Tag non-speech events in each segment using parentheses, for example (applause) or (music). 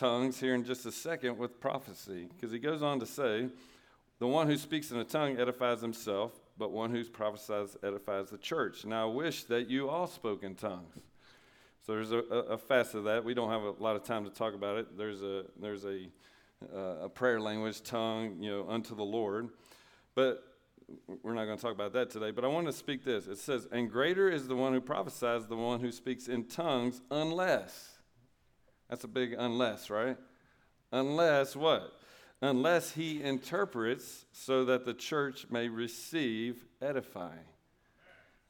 tongues here in just a second with prophecy, because he goes on to say, The one who speaks in a tongue edifies himself, but one who prophesies edifies the church. Now I wish that you all spoke in tongues. So there's a, a, facet of that. We don't have a lot of time to talk about it. There's a there's a uh, a prayer language, tongue, you know, unto the Lord. But we're not going to talk about that today. But I want to speak this. It says, "And greater is the one who prophesies, the one who speaks in tongues, unless." That's a big unless, right? Unless what? Unless he interprets so that the church may receive edifying.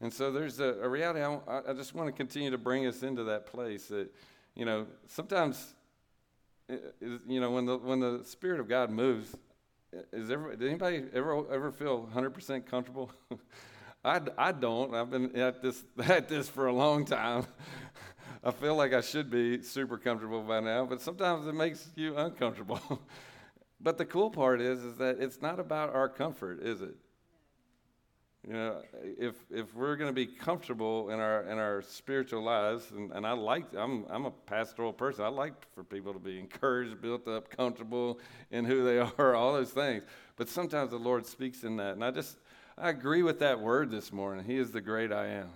And so there's a, a reality. I, I, just want to continue to bring us into that place that, you know, sometimes, you know, when the when the Spirit of God moves, is ever, did anybody ever ever feel 100% comfortable? (laughs) I, I don't. I've been at this (laughs) at this for a long time. I feel like I should be super comfortable by now, but sometimes it makes you uncomfortable. (laughs) but the cool part is is that it's not about our comfort, is it? You know, if if we're going to be comfortable in our in our spiritual lives, and, and I like I'm I'm a pastoral person. I like for people to be encouraged, built up, comfortable in who they (laughs) are, all those things. But sometimes the Lord speaks in that, and I just I agree with that word this morning. He is the great I am.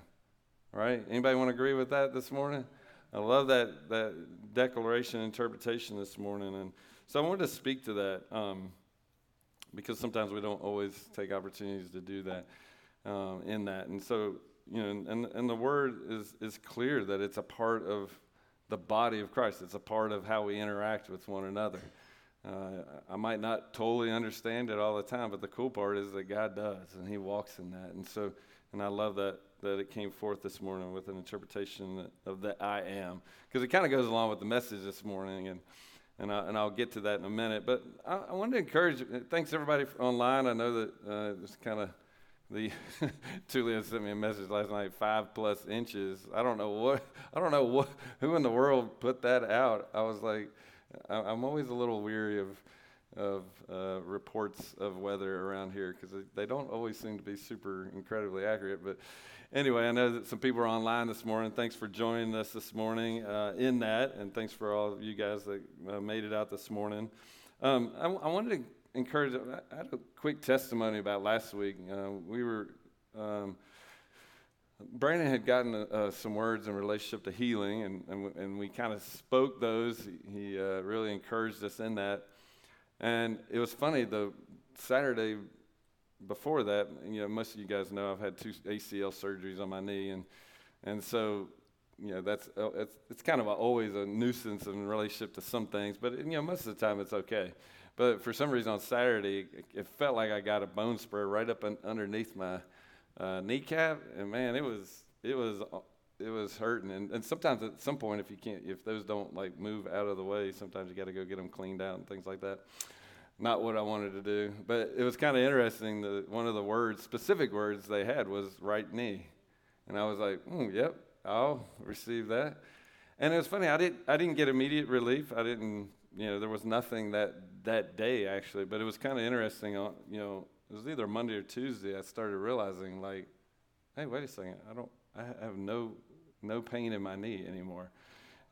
Right? Anybody want to agree with that this morning? I love that that declaration interpretation this morning, and so I wanted to speak to that um, because sometimes we don't always take opportunities to do that um, in that. And so, you know, and, and the word is, is clear that it's a part of the body of Christ, it's a part of how we interact with one another. Uh, I might not totally understand it all the time, but the cool part is that God does, and He walks in that. And so, and I love that that it came forth this morning with an interpretation of the I am, because it kind of goes along with the message this morning, and and, I, and I'll get to that in a minute. But I, I wanted to encourage. Thanks everybody online. I know that uh, it's kind of the (laughs) Julia sent me a message last night, five plus inches. I don't know what, I don't know what, who in the world put that out. I was like, I, am always a little weary of, of uh, reports of weather around here because they don't always seem to be super incredibly accurate. But anyway, I know that some people are online this morning. Thanks for joining us this morning uh, in that, and thanks for all of you guys that uh, made it out this morning. Um, I, I wanted to encourage. I had a quick testimony about last week. Uh, we were. Um, Brandon had gotten uh, some words in relationship to healing, and, and, and we kind of spoke those. He uh, really encouraged us in that. And it was funny, the Saturday before that, you know, most of you guys know I've had two ACL surgeries on my knee, and, and so, you know, that's, uh, it's, it's kind of a, always a nuisance in relationship to some things, but, you know, most of the time it's okay. But for some reason on Saturday, it felt like I got a bone spur right up un- underneath my uh, kneecap, and man, it was it was it was hurting. And, and sometimes at some point, if you can't, if those don't like move out of the way, sometimes you got to go get them cleaned out and things like that. Not what I wanted to do, but it was kind of interesting. that one of the words, specific words they had was right knee, and I was like, mm, "Yep, I'll receive that." And it was funny. I didn't I didn't get immediate relief. I didn't you know, there was nothing that, that day actually, but it was kind of interesting. You know, it was either Monday or Tuesday. I started realizing like, hey, wait a second, I don't, I have no, no pain in my knee anymore.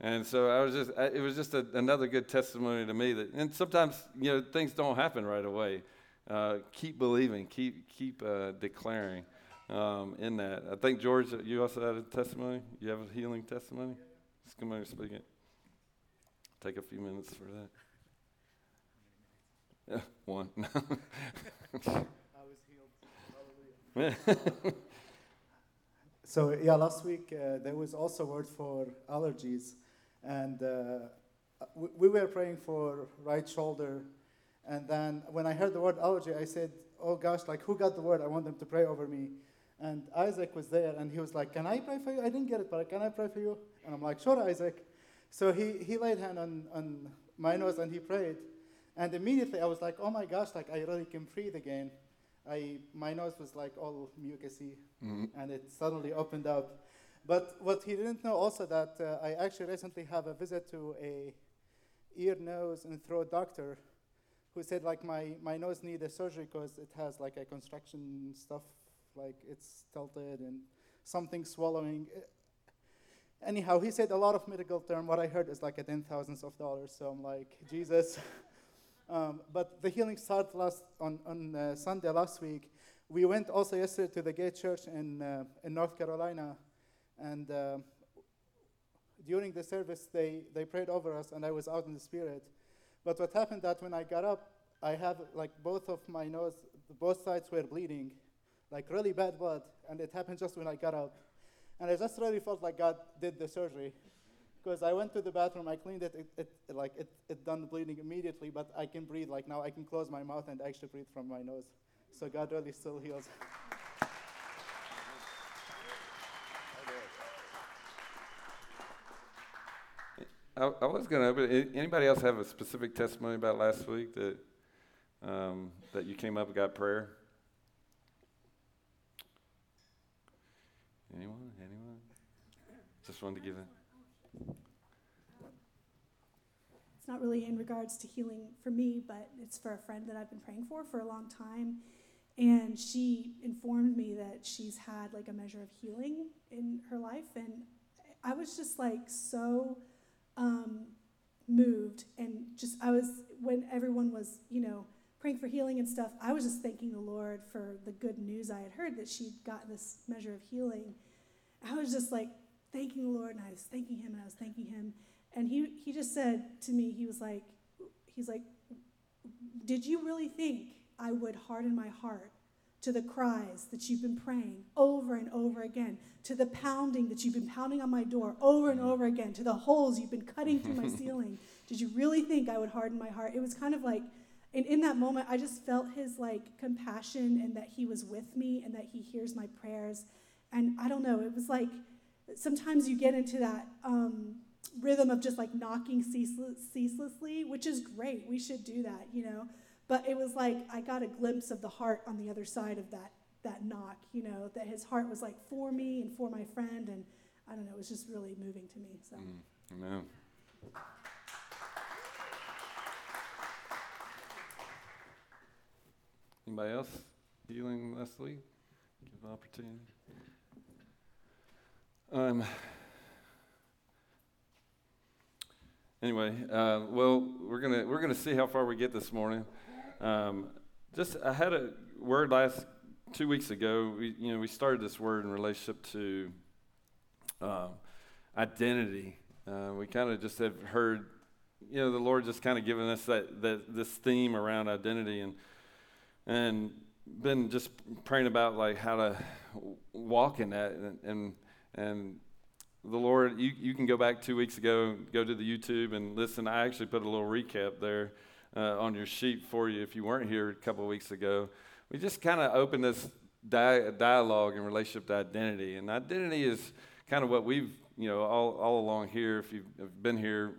And so I was just, I, it was just a, another good testimony to me that, and sometimes, you know, things don't happen right away. Uh, keep believing, keep, keep uh, declaring um, in that. I think, George, you also had a testimony. You have a healing testimony? Just come over and speak it take a few minutes for that. Yeah, (laughs) one. I was healed. so yeah, last week uh, there was also word for allergies, and uh, we, we were praying for right shoulder, and then when I heard the word allergy, I said, "Oh gosh, like who got the word? I want them to pray over me." And Isaac was there, and he was like, "Can I pray for you?" I didn't get it, but can I pray for you? And I'm like, "Sure, Isaac." So he, he laid hand on, on my nose and he prayed. And immediately I was like, oh my gosh, like I really can breathe again. I, my nose was like all mucusy mm-hmm. and it suddenly opened up. But what he didn't know also that uh, I actually recently have a visit to a ear, nose, and throat doctor who said like my, my nose needs a surgery because it has like a construction stuff, like it's tilted and something swallowing. anyhow, he said a lot of medical term. What I heard is like a ten thousands of dollars. So I'm like, Jesus. (laughs) um, but the healing started last on on uh, Sunday last week. We went also yesterday to the Gate Church in uh, in North Carolina, and uh, during the service they they prayed over us, and I was out in the spirit. But what happened that when I got up, I have like both of my nose, both sides were bleeding, like really bad blood, and it happened just when I got up. And I just really felt like God did the surgery. Because I went to the bathroom, I cleaned it, it, it, like it, it done bleeding immediately, but I can breathe. Like now I can close my mouth and actually breathe from my nose. So God really still heals. I, I was going to. Anybody else have a specific testimony about last week that um, that you came up and got prayer? Anyone? Anyone? Just wanted to give it. It's not really in regards to healing for me, but it's for a friend that I've been praying for for a long time. And she informed me that she's had like a measure of healing in her life. And I was just like so um, moved. And just, I was, when everyone was, you know, praying for healing and stuff, I was just thanking the Lord for the good news I had heard that she'd got this measure of healing. I was just like thanking the Lord, and I was thanking Him, and I was thanking Him. And he, he just said to me, he was like, he's like, did you really think I would harden my heart to the cries that you've been praying over and over again, to the pounding that you've been pounding on my door over and over again, to the holes you've been cutting through my (laughs) ceiling? Did you really think I would harden my heart? It was kind of like and in that moment, I just felt his like compassion and that he was with me and that he hears my prayers. And I don't know, it was like sometimes you get into that um, rhythm of just like knocking ceaseless, ceaselessly, which is great. We should do that, you know. But it was like I got a glimpse of the heart on the other side of that that knock, you know, that his heart was like for me and for my friend, and I don't know, it was just really moving to me. So. Mm, amen. Anybody else healing Leslie? Give an opportunity. Um, anyway, uh, well, we're gonna we're gonna see how far we get this morning. Um, just I had a word last two weeks ago. We you know we started this word in relationship to um, identity. Uh, we kind of just have heard, you know, the Lord just kind of given us that, that this theme around identity and and been just praying about like how to walk in that and and, and the Lord, you, you can go back two weeks ago, go to the YouTube and listen. I actually put a little recap there uh, on your sheet for you if you weren't here a couple of weeks ago. We just kind of opened this di- dialogue in relationship to identity. And identity is kind of what we've, you know, all, all along here, if you've been here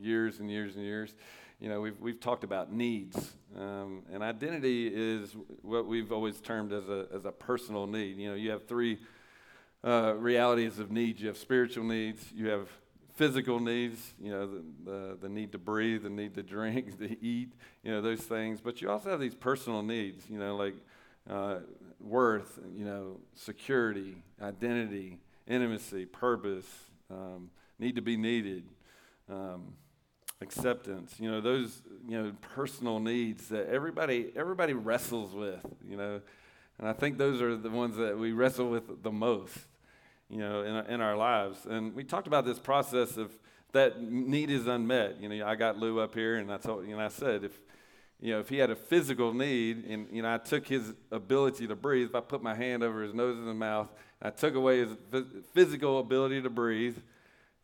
years and years and years, you know, we've, we've talked about needs. Um, and identity is what we've always termed as a, as a personal need. You know, you have three uh, realities of needs you have spiritual needs, you have physical needs, you know, the, the, the, need to breathe, the need to drink, (laughs) to eat, you know, those things. But you also have these personal needs, you know, like uh, worth, you know, security, identity, intimacy, purpose, um, need to be needed. Um, acceptance you know those you know personal needs that everybody everybody wrestles with you know and i think those are the ones that we wrestle with the most you know in, in our lives and we talked about this process of that need is unmet you know i got lou up here and i told you know i said if you know if he had a physical need and you know i took his ability to breathe if i put my hand over his nose and his mouth i took away his physical ability to breathe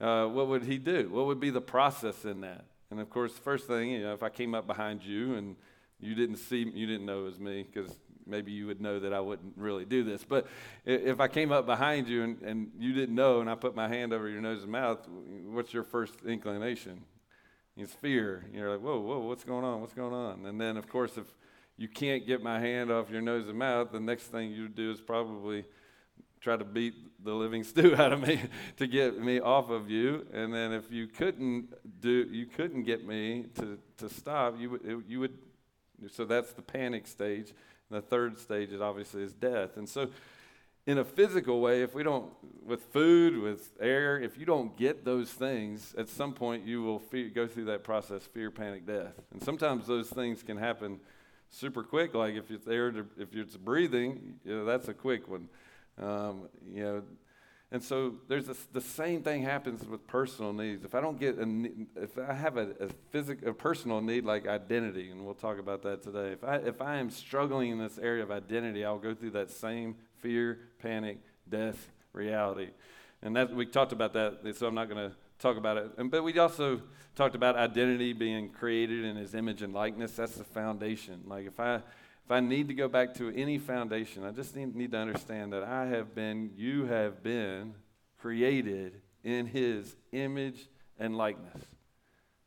uh, what would he do? What would be the process in that? And of course, the first thing, you know, if I came up behind you and you didn't see, you didn't know it was me because maybe you would know that I wouldn't really do this. But if I came up behind you and, and you didn't know and I put my hand over your nose and mouth, what's your first inclination? It's fear. You're like, whoa, whoa, what's going on? What's going on? And then, of course, if you can't get my hand off your nose and mouth, the next thing you do is probably try to beat the living (laughs) stew out of me to get me off of you. And then if you couldn't do, you couldn't get me to, to stop, you would, you would, so that's the panic stage. And the third stage is obviously is death. And so in a physical way, if we don't, with food, with air, if you don't get those things, at some point you will fear, go through that process fear, panic, death. And sometimes those things can happen super quick. Like if it's air, if it's breathing, you know, that's a quick one. Um, you know, and so there's a, the same thing happens with personal needs. If I don't get a, if I have a, a physical, a personal need like identity, and we'll talk about that today. If I if I am struggling in this area of identity, I'll go through that same fear, panic, death reality. And that we talked about that, so I'm not going to talk about it. And, but we also talked about identity being created in His image and likeness. That's the foundation. Like if I if I need to go back to any foundation, I just need, need to understand that I have been, you have been created in His image and likeness.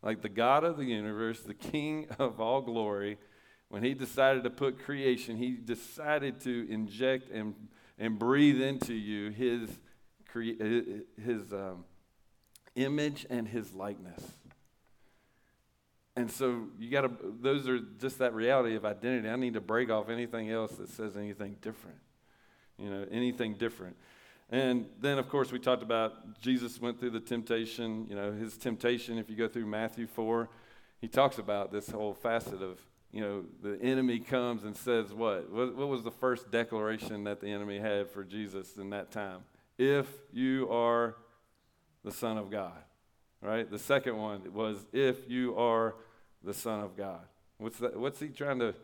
Like the God of the universe, the King (laughs) of all glory, when He decided to put creation, He decided to inject and, and breathe into you His, his um, image and His likeness. And so you got to, those are just that reality of identity. I need to break off anything else that says anything different, you know, anything different. And then, of course, we talked about Jesus went through the temptation, you know, his temptation. If you go through Matthew 4, he talks about this whole facet of, you know, the enemy comes and says what? What, what was the first declaration that the enemy had for Jesus in that time? If you are the Son of God, right? The second one was, if you are the Son of God. What's, that, what's he trying to?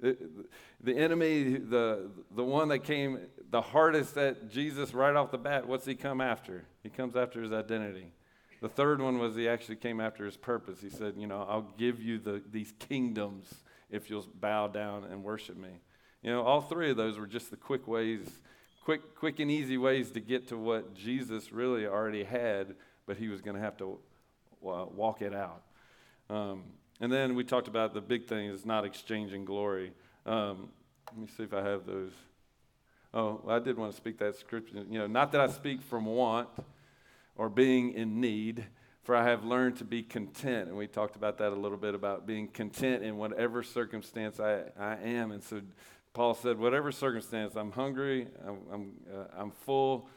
The, enemy, the, the one that came the hardest at Jesus right off the bat, what's he come after? He comes after his identity. The third one was he actually came after his purpose. He said, You know, I'll give you the, these kingdoms if you'll bow down and worship me. You know, all three of those were just the quick ways, quick, quick and easy ways to get to what Jesus really already had, but he was going to have to uh, walk it out. Um, and then we talked about the big thing is not exchanging glory. Um, let me see if I have those. Oh, I did want to speak that scripture. You know, not that I speak from want or being in need, for I have learned to be content. And we talked about that a little bit about being content in whatever circumstance I, I am. And so Paul said, whatever circumstance, I'm hungry, I'm, I'm, uh, I'm full,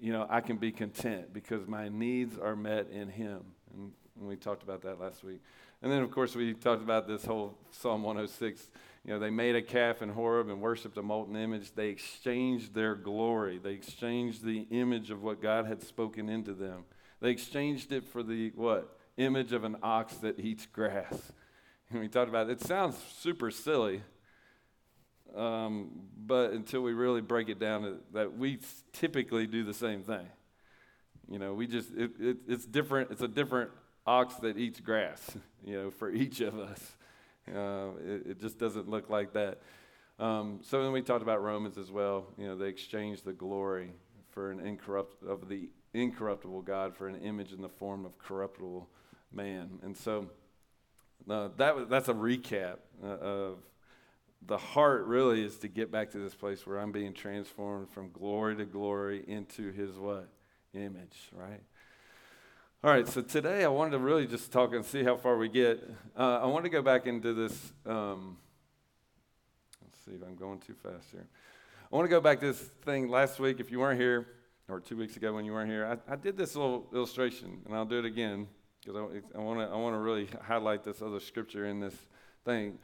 you know, I can be content because my needs are met in Him. And, and we talked about that last week. And then, of course, we talked about this whole Psalm 106. You know, they made a calf in Horeb and worshiped a molten image. They exchanged their glory. They exchanged the image of what God had spoken into them. They exchanged it for the what? Image of an ox that eats grass. And we talked about it. It sounds super silly, um, but until we really break it down, that we typically do the same thing. You know, we just it, it, it's different. It's a different ox that eats grass, (laughs) you know, for each of us. Uh, it, it, just doesn't look like that. Um, so then we talked about Romans as well. You know, they exchanged the glory for an incorrupt of the incorruptible God for an image in the form of corruptible man. And so uh, that that's a recap uh, of the heart. Really is to get back to this place where I'm being transformed from glory to glory into His what image, right? All right, so today I wanted to really just talk and see how far we get. Uh, I want to go back into this. Um, let's see if I'm going too fast here. I want to go back to this thing last week. If you weren't here, or two weeks ago when you weren't here, I, I did this little illustration, and I'll do it again because I, I want to I want to really highlight this other scripture in this thing.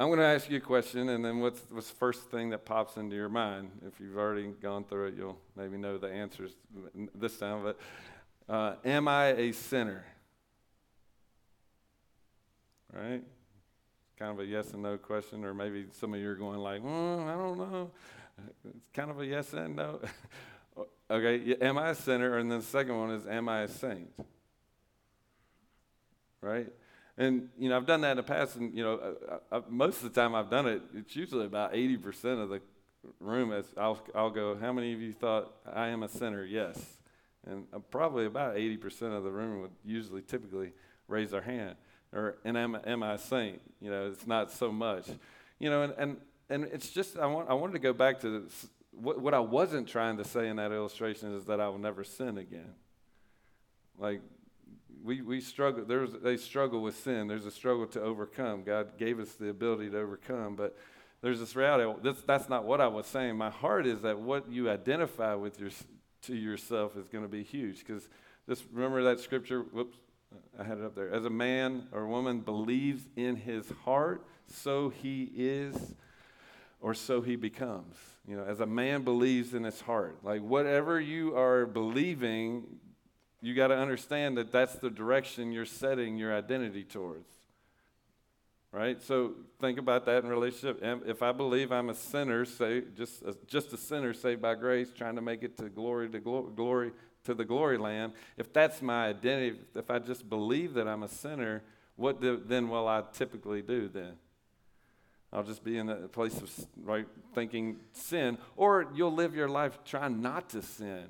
I'm going to ask you a question, and then what's, what's the first thing that pops into your mind? If you've already gone through it, you'll maybe know the answers this time. But uh, am I a sinner? Right? Kind of a yes and no question, or maybe some of you are going like, mm, I don't know. It's kind of a yes and no. (laughs) okay, am I a sinner? And then the second one is, am I a saint? Right? And you know, I've done that in the past, and you know, I, I, most of the time I've done it. It's usually about eighty percent of the room. As I'll, I'll go, how many of you thought I am a sinner? Yes. And uh, probably about 80% of the room would usually typically raise their hand. Or, and am, am I a saint? You know, it's not so much. You know, and, and, and it's just, I, want, I wanted to go back to this, what, what I wasn't trying to say in that illustration is that I will never sin again. Like, we, we struggle, there's, they struggle with sin. There's a struggle to overcome. God gave us the ability to overcome, but there's this reality. That's, that's not what I was saying. My heart is that what you identify with your, to yourself is going to be huge. Because just remember that scripture. Whoops, I had it up there. As a man or woman believes in his heart, so he is, or so he becomes. You know, as a man believes in his heart, like whatever you are believing, you got to understand that that's the direction you're setting your identity towards. Right? So think about that in relationship. If I believe I'm a sinner, say just a, just a sinner saved by grace, trying to make it to glory to glo- glory to the glory land, if that's my identity, if I just believe that I'm a sinner, what do, then will I typically do then? I'll just be in a place of right thinking sin, or you'll live your life trying not to sin.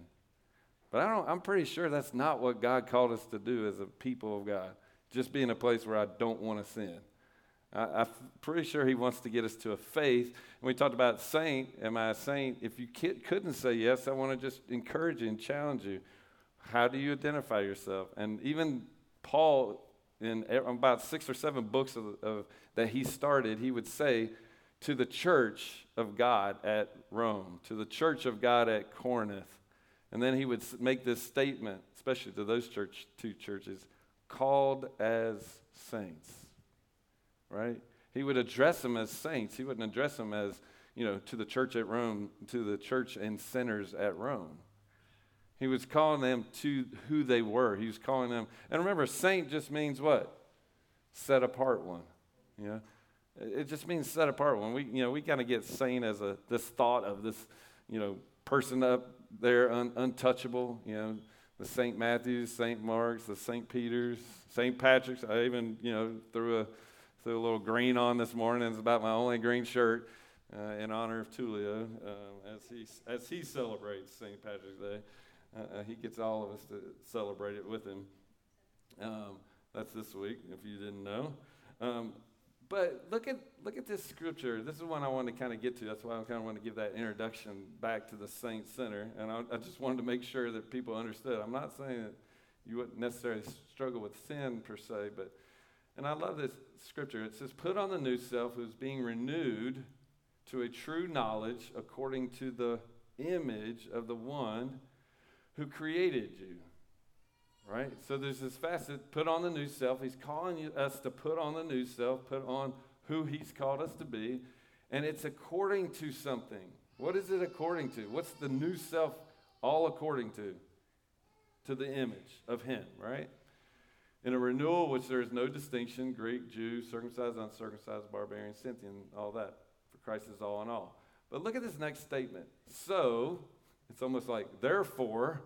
But I don't, I'm pretty sure that's not what God called us to do as a people of God. Just be in a place where I don't want to sin. I, am pretty sure He wants to get us to a faith. And we talked about saint. Am I a saint? If you couldn't say yes, I want to just encourage you and challenge you. How do you identify yourself? And even Paul, in about six or seven books of, of that he started, he would say to the church of God at Rome, to the church of God at Corinth. And then he would make this statement, especially to those church, two churches, called as saints. Right? He would address them as saints. He wouldn't address them as, you know, to the church at Rome, to the church and sinners at Rome. He was calling them to who they were. He was calling them, and remember, saint just means what? Set apart one. You know, it just means set apart. When we, you know, we kind of get saint as a this thought of this, you know, person up there un, untouchable. You know, the Saint Matthews, Saint Mark's, the Saint Peter's, Saint Patrick's. I even, you know, threw a threw a little green on this morning. It's about my only green shirt uh, in honor of Tulio uh, as he as he celebrates Saint Patrick's Day. Uh, uh, he gets all of us to celebrate it with him. Um, that's this week, if you didn't know. Um, but look at look at this scripture. This is one I wanted to kind of get to. That's why I kind of want to give that introduction back to the saint sinner. And I, I, just wanted to make sure that people understood. I'm not saying that you wouldn't necessarily struggle with sin per se, but and I love this scripture. It says, "Put on the new self, who's being renewed to a true knowledge according to the image of the one who created you." right? So there's this facet put on the new self. He's calling us to put on the new self, put on who He's called us to be. And it's according to something. What is it according to? What's the new self all according to? To the image of Him, right? In a renewal which there is no distinction Greek, Jew, circumcised, uncircumcised, barbarian, Scythian, all that. For Christ is all in all. But look at this next statement. So, it's almost like, therefore,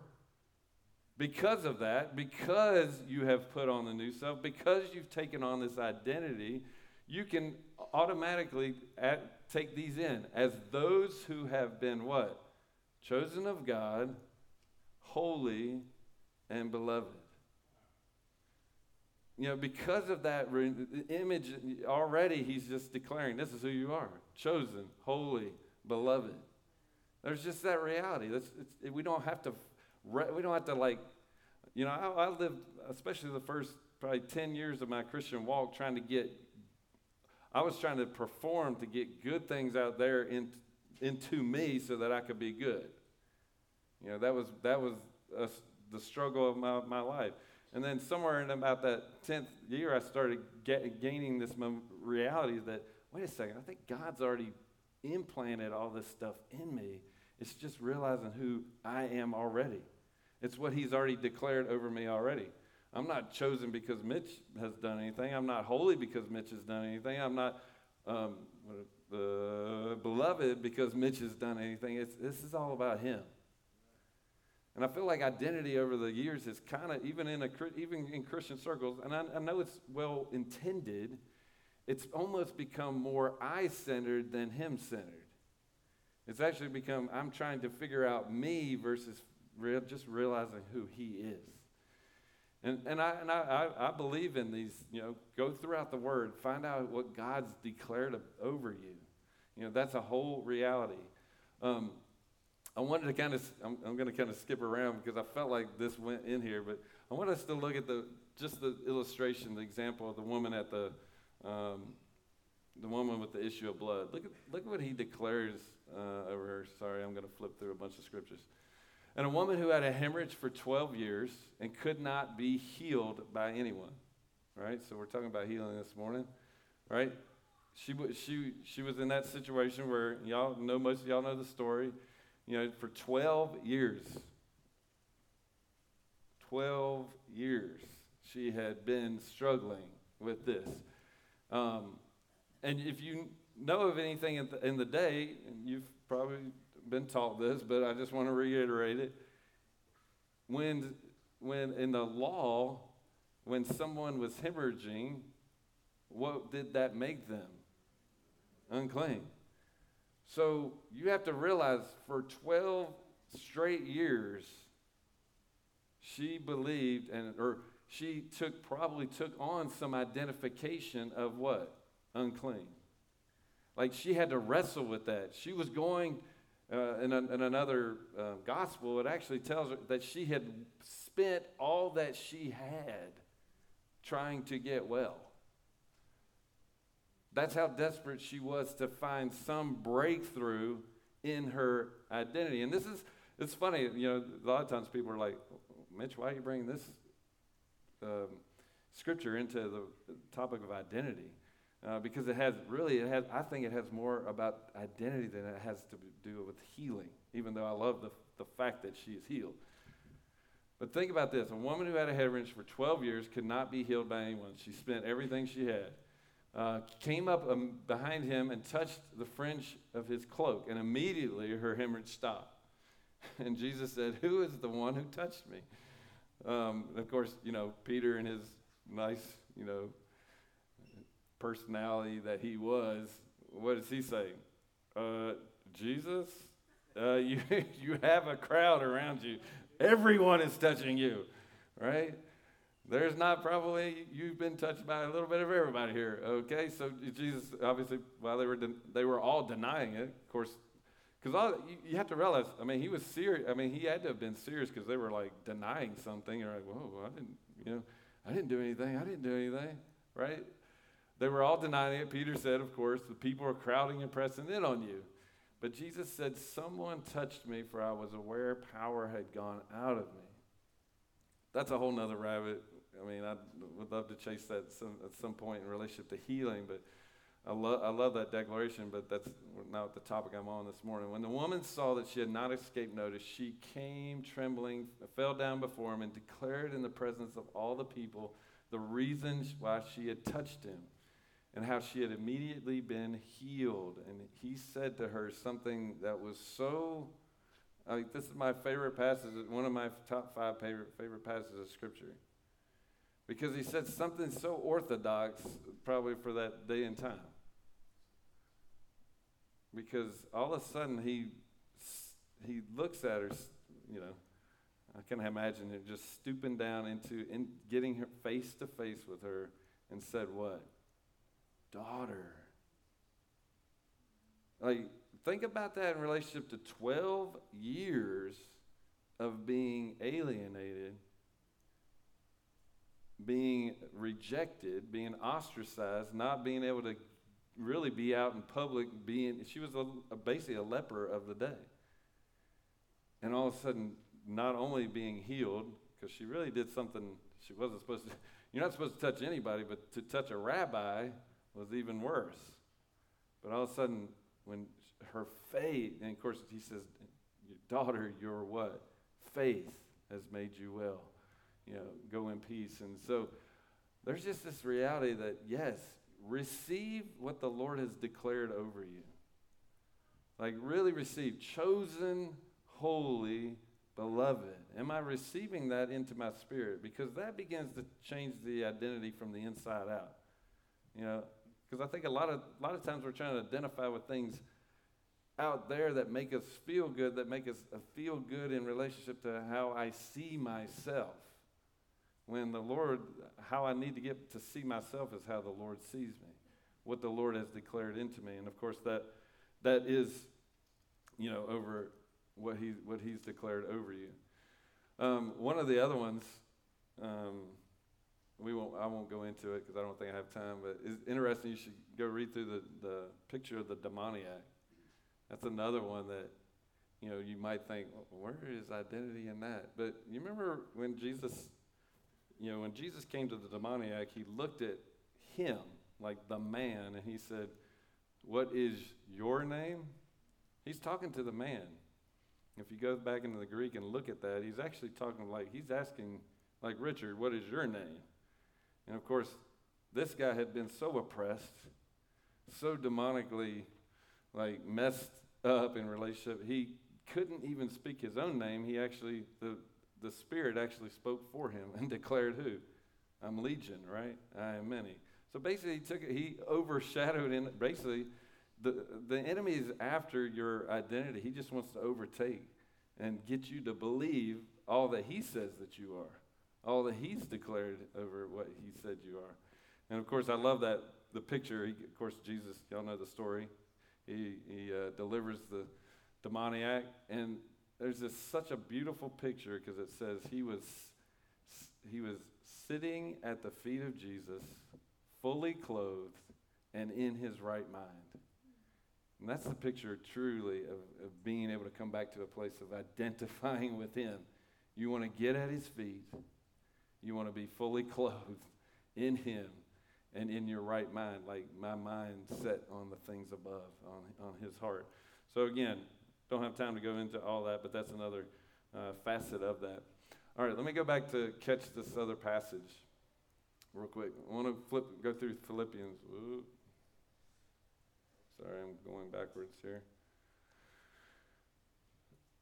because of that, because you have put on the new self, because you've taken on this identity, you can automatically at, take these in as those who have been what? Chosen of God, holy, and beloved. You know, because of that image, already he's just declaring this is who you are chosen, holy, beloved. There's just that reality. That's, we don't have to we don't have to like you know, I, I lived, especially the first probably 10 years of my Christian walk, trying to get, I was trying to perform to get good things out there in, into me so that I could be good. You know, that was, that was a, the struggle of my, my life. And then somewhere in about that 10th year, I started get, gaining this reality that, wait a second, I think God's already implanted all this stuff in me. It's just realizing who I am already. It's what he's already declared over me already. I'm not chosen because Mitch has done anything. I'm not holy because Mitch has done anything. I'm not um, uh, beloved because Mitch has done anything. It's, this is all about him. And I feel like identity over the years is kind of, even in, a, even in Christian circles, and I, I know it's well intended, it's almost become more I centered than him centered. It's actually become, I'm trying to figure out me versus real, just realizing who He is. And, and, I, and I, I, believe in these, you know, go throughout the Word, find out what God's declared over you. You know, that's a whole reality. Um, I wanted to kind of, I'm, I'm going to kind of skip around because I felt like this went in here, but I want us to look at the, just the illustration, the example of the woman at the, um, the woman with the issue of blood. Look at, look at what he declares uh, over her. Sorry, I'm going to flip through a bunch of scriptures. And a woman who had a hemorrhage for 12 years and could not be healed by anyone. Right? So we're talking about healing this morning. Right? She, she, she was in that situation where y'all know, most of y'all know the story. You know, for 12 years, 12 years, she had been struggling with this. Um, and if you know of anything in the, in the day, and you've probably been taught this, but I just want to reiterate it. When, when in the law, when someone was hemorrhaging, what did that make them? Unclean. So you have to realize for 12 straight years, she believed and or she took probably took on some identification of what? Unclean. Like she had to wrestle with that. She was going uh, in, a, in, another uh, gospel, it actually tells her that she had spent all that she had trying to get well. That's how desperate she was to find some breakthrough in her identity. And this is, it's funny, you know, a lot of times people are like, Mitch, why are you bringing this um, scripture into the topic of identity? Uh, because it has really, it has, I think it has more about identity than it has to do with healing, even though I love the, the fact that she is healed. But think about this a woman who had a hemorrhage for 12 years could not be healed by anyone. She spent everything she had. Uh, came up um, behind him and touched the fringe of his cloak, and immediately her hemorrhage stopped. (laughs) And Jesus said, Who is the one who touched me? Um, of course, you know, Peter and his nice, you know, personality that he was, what does he say? Uh, Jesus, uh, (laughs) you, you have a crowd around you. Everyone is touching you, right? There's not probably, you've been touched by a little bit of everybody here, okay? So Jesus, obviously, while they were, de- they were all denying it, of course, because you, you, have to realize, I mean, he was serious. I mean, he had to have been serious because they were like denying something. You're like, whoa, I didn't, you know, I didn't do anything. I didn't do anything, right? They were all denying it. Peter said, of course, the people are crowding and pressing in on you. But Jesus said, Someone touched me, for I was aware power had gone out of me. That's a whole nother rabbit. I mean, I would love to chase that some, at some point in relationship to healing, but I, lo- I love that declaration, but that's not the topic I'm on this morning. When the woman saw that she had not escaped notice, she came trembling, fell down before him, and declared in the presence of all the people the reasons why she had touched him and how she had immediately been healed. And he said to her something that was so. Like this is my favorite passage, one of my top five favorite, favorite passages of Scripture. Because he said something so orthodox, probably for that day and time because all of a sudden he he looks at her, you know. I can imagine him just stooping down into in getting her face to face with her and said, "What, daughter?" Like, think about that in relationship to 12 years of being alienated, being rejected, being ostracized, not being able to really be out in public being, she was a, a, basically a leper of the day. And all of a sudden, not only being healed, because she really did something she wasn't supposed to, (laughs) you're not supposed to touch anybody, but to touch a rabbi was even worse. But all of a sudden, when her faith, and of course he says, daughter, your what? Faith has made you well. You know, go in peace. And so there's just this reality that, yes, receive what the Lord has declared over you. Like, really receive. Chosen, holy, beloved. Am I receiving that into my spirit? Because that begins to change the identity from the inside out. You know, because I think a lot of a lot of times we're trying to identify with things out there that make us feel good, that make us uh, feel good in relationship to how I see myself when the Lord, how I need to get to see myself is how the Lord sees me, what the Lord has declared into me. And of course, that, that is, you know, over what, he, what He's declared over you. Um, one of the other ones, um, we won't, I won't go into it because I don't think I have time, but it's interesting. You should go read through the, the picture of the demoniac. That's another one that, you know, you might think, where is identity in that? But you remember when Jesus, you know, when Jesus came to the demoniac, he looked at him like the man and he said, What is your name? He's talking to the man. If you go back into the Greek and look at that, he's actually talking like, he's asking, like, Richard, what is your name? And of course, this guy had been so oppressed, so demonically, like, messed up in relationship, he couldn't even speak his own name. He actually, the, the Spirit actually spoke for him and (laughs) declared who? I'm Legion, right? I am many. So basically, he took it, he overshadowed in basically the, the enemy is after your identity. He just wants to overtake and get you to believe all that he says that you are, all that he's declared over what he said you are. And of course, I love that the picture. He, of course, Jesus, y'all know the story. He, he uh, delivers the demoniac, and there's this such a beautiful picture because it says he was he was sitting at the feet of Jesus, fully clothed and in his right mind. And that's the picture truly of, of being able to come back to a place of identifying with Him. You want to get at His feet, you want to be fully clothed in Him and in your right mind, like my mind set on the things above, on, on His heart. So, again, don't have time to go into all that, but that's another uh, facet of that. All right, let me go back to catch this other passage real quick. I want to flip, go through Philippians. Ooh. Sorry, I'm going backwards here.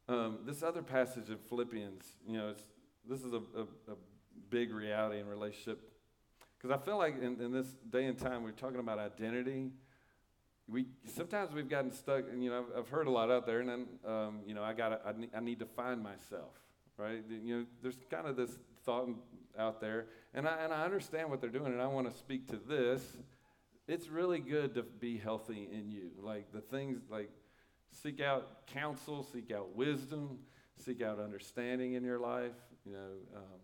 Um, this other passage in Philippians, you know, this is a, a, a, big reality in relationship. Because I feel like in, in, this day and time, we're talking about identity. We sometimes we've gotten stuck, and you know, I've, heard a lot out there, and then um, you know, I got I, I need to find myself, right? You know, there's kind of this thought out there, and I and I understand what they're doing, and I want to speak to this it's really good to be healthy in you. Like the things like seek out counsel, seek out wisdom, seek out understanding in your life. You know, um,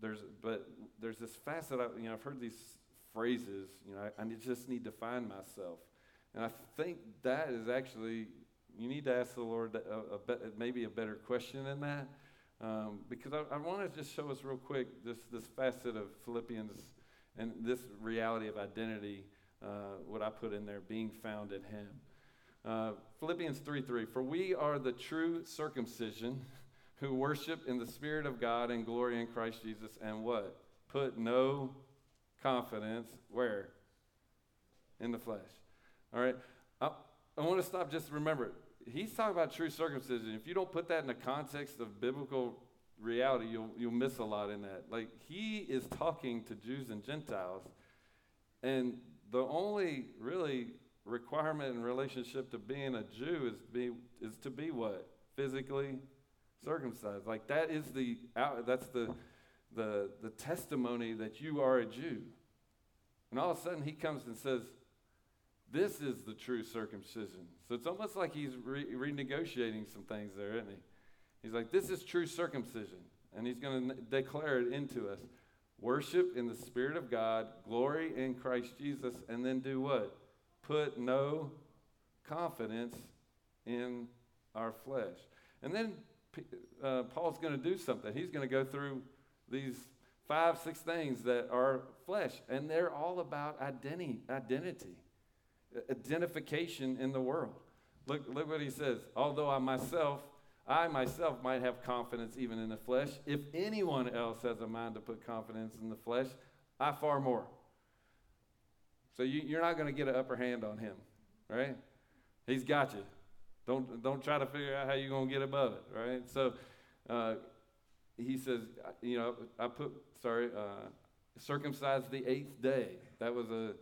there's but there's this facet. I, you know, I've heard these phrases. You know, I, I just need to find myself, and I think that is actually you need to ask the Lord a, a be, maybe a better question than that. Um, because I, I want to just show us real quick this, this facet of Philippians and this reality of identity uh, what I put in there, being found in Him. Uh, Philippians 3 3. For we are the true circumcision who worship in the Spirit of God and glory in Christ Jesus, and what? Put no confidence where? In the flesh. All right? I, I want to stop just remember, he's talking about true circumcision. If you don't put that in the context of biblical reality, you'll, you'll miss a lot in that. Like, he is talking to Jews and Gentiles, and the only really requirement in relationship to being a Jew is be is to be what physically circumcised. Like that is the that's the the the testimony that you are a Jew. And all of a sudden he comes and says, "This is the true circumcision." So it's almost like he's re- renegotiating some things there, isn't he? He's like, "This is true circumcision," and he's going to declare it into us. Worship in the Spirit of God, glory in Christ Jesus, and then do what? Put no confidence in our flesh. And then uh, Paul's going to do something. He's going to go through these five, six things that are flesh, and they're all about identity, identity, identification in the world. Look, look what he says. Although I myself I myself might have confidence even in the flesh. If anyone else has a mind to put confidence in the flesh, I far more. So you, are not going to get an upper hand on him, right? He's got you. Don't, don't try to figure out how you're going to get above it, right? So uh, he says, you know, I put, sorry, uh, circumcised the eighth day. That was a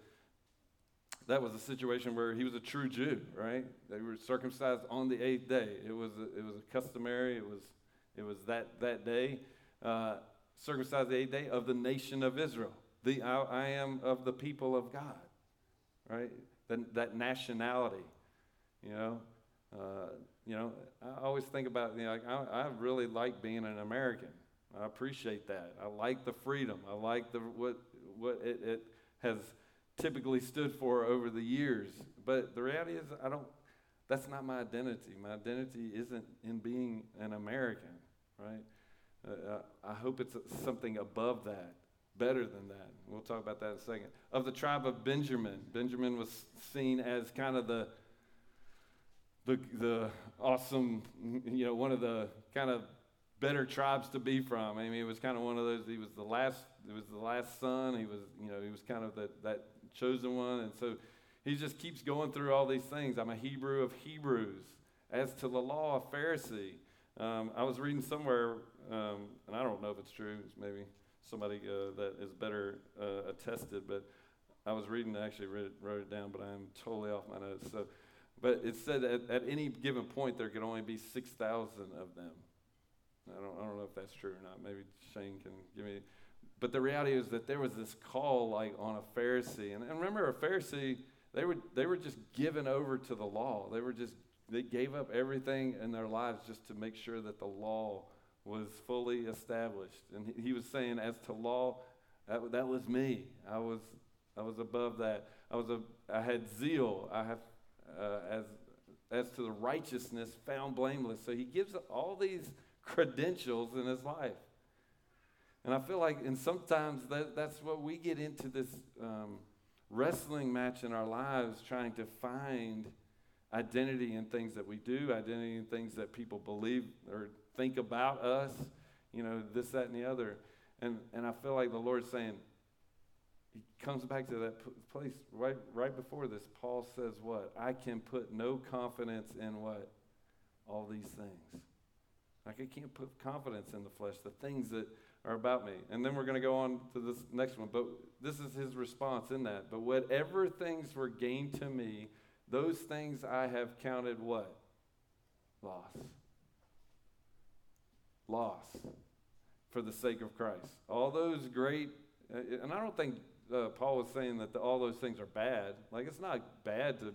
that was a situation where he was a true Jew, right? They were circumcised on the eighth day. It was a, it was a customary. It was it was that that day, uh, circumcised the eighth day of the nation of Israel. The I, I am of the people of God, right? The, that nationality, you know. Uh, you know, I always think about you know, like, I, I really like being an American, I appreciate that. I like the freedom. I like the what what it, it has typically stood for over the years. But the reality is, I don't. That's not my identity. My identity isn't in being an American, right? Uh, I hope it's something above that, better than that. We'll talk about that in a second. Of the tribe of Benjamin, Benjamin was seen as kind of the the the awesome, you know, one of the kind of better tribes to be from. I mean, it was kind of one of those. He was the last. It was the last son. He was, you know, he was kind of that that chosen one, and so he just keeps going through all these things. I'm a Hebrew of Hebrews. As to the law, a Pharisee. Um, I was reading somewhere, um, and I don't know if it's true. It's maybe somebody uh, that is better uh, attested, but I was reading. I actually read, wrote it down, but I'm totally off my notes. So, but it said at, at any given point there could only be six thousand of them. I don't, I don't know if that's true or not. Maybe Shane can give me. But the reality is that there was this call like on a Pharisee. And, and remember, a Pharisee, they were, they were just given over to the law. They were just, they gave up everything in their lives just to make sure that the law was fully established. And he, he was saying, as to law, that, that was me. I was, I was above that. I was a, I had zeal. I have, uh, as, as to the righteousness found blameless. So he gives all these credentials in his life. And I feel like, and sometimes that, that's what we get into this um, wrestling match in our lives, trying to find identity in things that we do, identity in things that people believe or think about us, you know, this, that, and the other. And, and I feel like the Lord's saying, he comes back to that place right, right before this. Paul says, What? I can put no confidence in what? All these things. Like I can't put confidence in the flesh, the things that are about me. And then we're going to go on to this next one. But this is his response in that. But whatever things were gained to me, those things I have counted what? Loss. Loss for the sake of Christ. All those great, uh, and I don't think uh, Paul was saying that the, all those things are bad. Like it's not bad to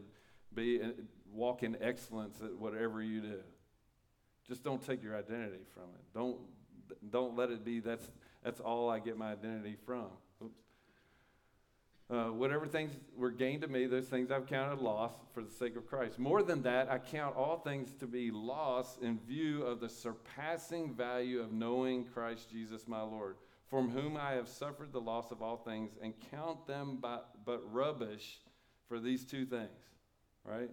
be uh, walk in excellence at whatever you do. Just don't take your identity from it. Don't, don't let it be that's, that's all I get my identity from. Oops. Uh, whatever things were gained to me, those things I've counted loss for the sake of Christ. More than that, I count all things to be loss in view of the surpassing value of knowing Christ Jesus my Lord, from whom I have suffered the loss of all things, and count them but, but rubbish for these two things. Right?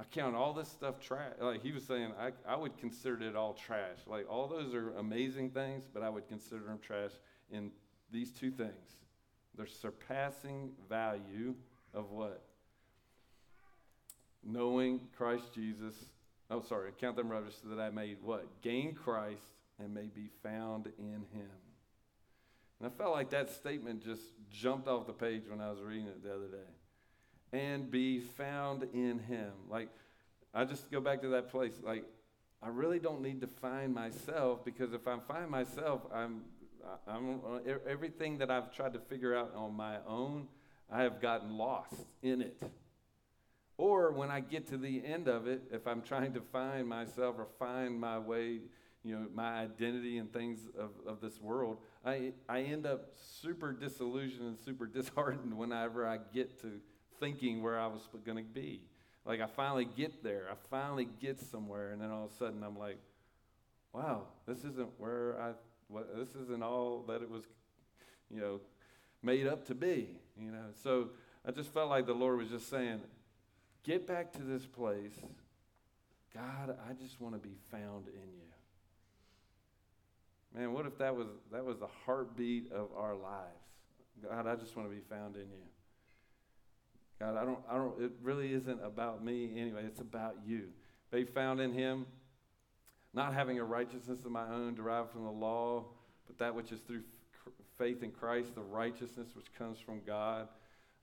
I count all this stuff trash. Like he was saying, I, I would consider it all trash. Like all those are amazing things, but I would consider them trash in these two things. The surpassing value of what? Knowing Christ Jesus. Oh, sorry, I count them rubbish so that I may what? Gain Christ and may be found in him. And I felt like that statement just jumped off the page when I was reading it the other day and be found in him. Like, I just go back to that place. Like, I really don't need to find myself because if I find myself, I'm, I'm everything that I've tried to figure out on my own, I have gotten lost in it. Or when I get to the end of it, if I'm trying to find myself or find my way, you know, my identity and things of, of this world, I, I end up super disillusioned and super (laughs) disheartened whenever I get to thinking where I was going to be. Like I finally get there, I finally get somewhere, and then all of a sudden I'm like, wow, this isn't where I, what, this isn't all that it was, you know, made up to be, you know. So I just felt like the Lord was just saying, get back to this place. God, I just want to be found in you. Man, what if that was that was the heartbeat of our lives? God, I just want to be found in you. God, I don't, I don't, it really isn't about me anyway. It's about you. They found in him, not having a righteousness of my own derived from the law, but that which is through faith in Christ, the righteousness which comes from God.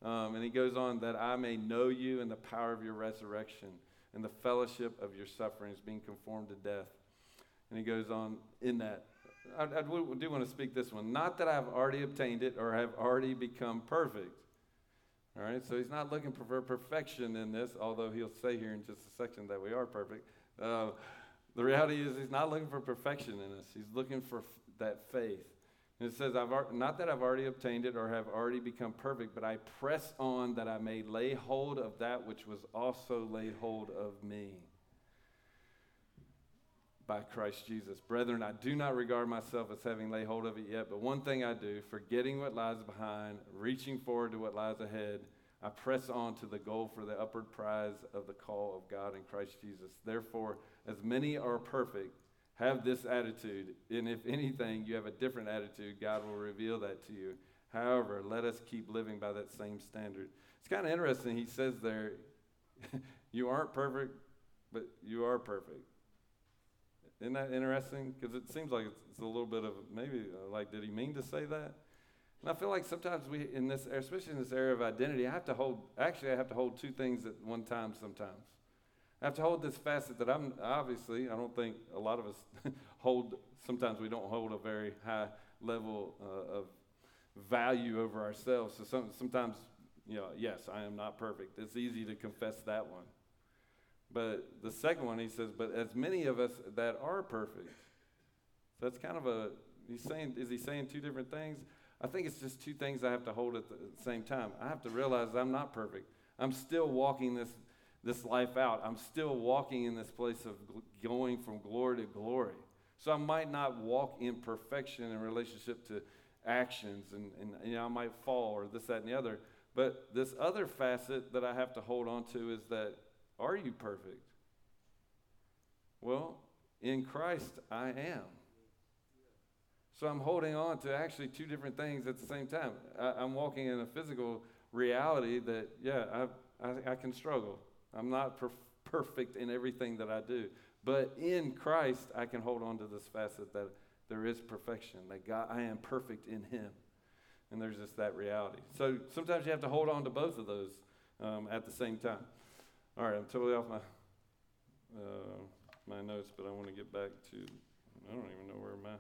Um, and he goes on, that I may know you in the power of your resurrection and the fellowship of your sufferings, being conformed to death. And he goes on in that. I, I do want to speak this one. Not that I've already obtained it or have already become perfect all right, so he's not looking for perfection in this, although he'll say here in just a section that we are perfect. Uh, the reality is, he's not looking for perfection in us. He's looking for f- that faith. And it says, I've, not that I've already obtained it or have already become perfect, but I press on that I may lay hold of that which was also laid hold of me by Christ Jesus. Brethren, I do not regard myself as having laid hold of it yet, but one thing I do, forgetting what lies behind, reaching forward to what lies ahead, I press on to the goal for the upward prize of the call of God in Christ Jesus. Therefore, as many are perfect, have this attitude. And if anything, you have a different attitude, God will reveal that to you. However, let us keep living by that same standard. It's kind of interesting. He says there, (laughs) you aren't perfect, but you are perfect. Isn't that interesting? Because it seems like it's, a little bit of maybe uh, like, did he mean to say that? And I feel like sometimes we, in this, especially in this area of identity, I have to hold. Actually, I have to hold two things at one time. Sometimes I have to hold this facet that I'm obviously. I don't think a lot of us (laughs) hold. Sometimes we don't hold a very high level uh, of value over ourselves. So some, sometimes, you know, yes, I am not perfect. It's easy to confess that one. But the second one, he says, but as many of us that are perfect. So that's kind of a, he's saying, is he saying two different things? I think it's just two things I have to hold at the same time. I have to realize I'm not perfect. I'm still walking this, this life out. I'm still walking in this place of going from glory to glory. So I might not walk in perfection in relationship to actions, and, and you know, I might fall or this, that, and the other. But this other facet that I have to hold on to is that are you perfect? Well, in Christ, I am. So I'm holding on to actually two different things at the same time. I, am walking in a physical reality that, yeah, I, I, I can struggle. I'm not per- perfect in everything that I do. But in Christ, I can hold on to this facet that there is perfection, that God, I am perfect in Him. And there's just that reality. So sometimes you have to hold on to both of those um, at the same time. All right, I'm totally off my uh, my notes, but I want to get back to. I don't even know where my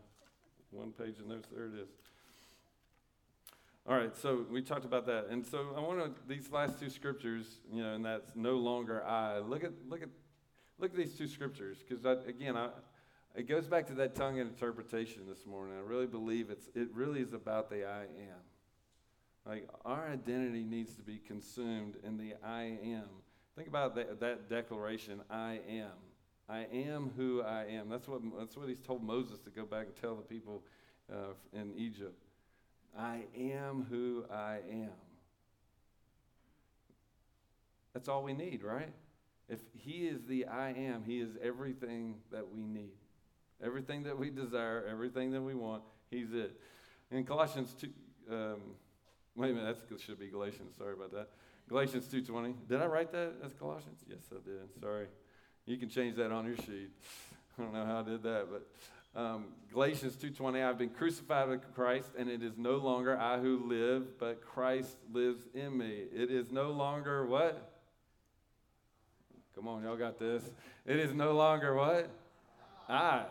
one page of notes. There it is. All right, so we talked about that, and so I want to these last two scriptures, you know, and that's no longer I. Look at look at look at these two scriptures, because again, I, it goes back to that tongue interpretation this morning. I really believe it's it really is about the I am. Like our identity needs to be consumed in the I am Think about that, that declaration I am. I am who I am. That's what, that's what he's told Moses to go back and tell the people uh, in Egypt. I am who I am. That's all we need, right? If he is the I am, he is everything that we need. Everything that we desire, everything that we want, he's it. In Colossians 2, um, wait a minute, that should be Galatians, sorry about that. Galatians 2.20. Did I write that as Colossians? Yes, I did. Sorry. You can change that on your sheet. I don't know how I did that, but um, Galatians 2.20, I've been crucified with Christ, and it is no longer I who live, but Christ lives in me. It is no longer what? Come on, y'all got this. It is no longer what? I.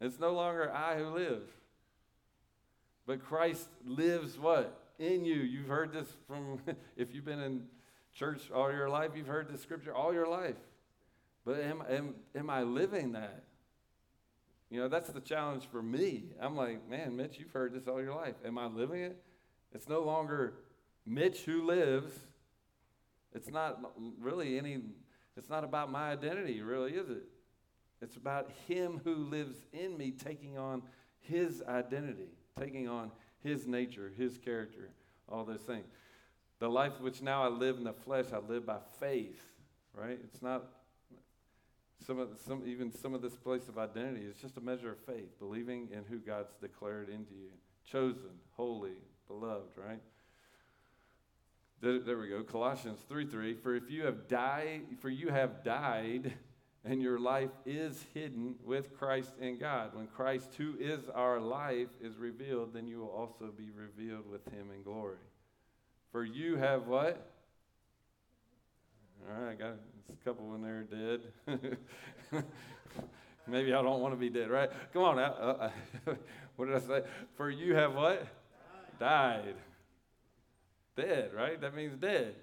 It's no longer I who live. But Christ lives what? In you. You've heard this from, (laughs) if you've been in church all your life, you've heard this scripture all your life. But am, am, am I living that? You know, that's the challenge for me. I'm like, man, Mitch, you've heard this all your life. Am I living it? It's no longer Mitch who lives. It's not really any, it's not about my identity, really, is it? It's about him who lives in me taking on his identity, taking on his nature, his character, all those things. The life which now I live in the flesh, I live by faith, right? It's not some of the, some even some of this place of identity. It's just a measure of faith, believing in who God's declared into you, chosen, holy, beloved, right? There, there we go. Colossians 3 3. For if you have died, for you have died and your life is hidden with Christ in God. When Christ, who is our life, is revealed, then you will also be revealed with him in glory. For you have what? All right, I got a couple in there dead. (laughs) Maybe I don't want to be dead, right? Come on now. Uh, (laughs) what did I say? For you have what? Died. died. Dead, right? That means dead.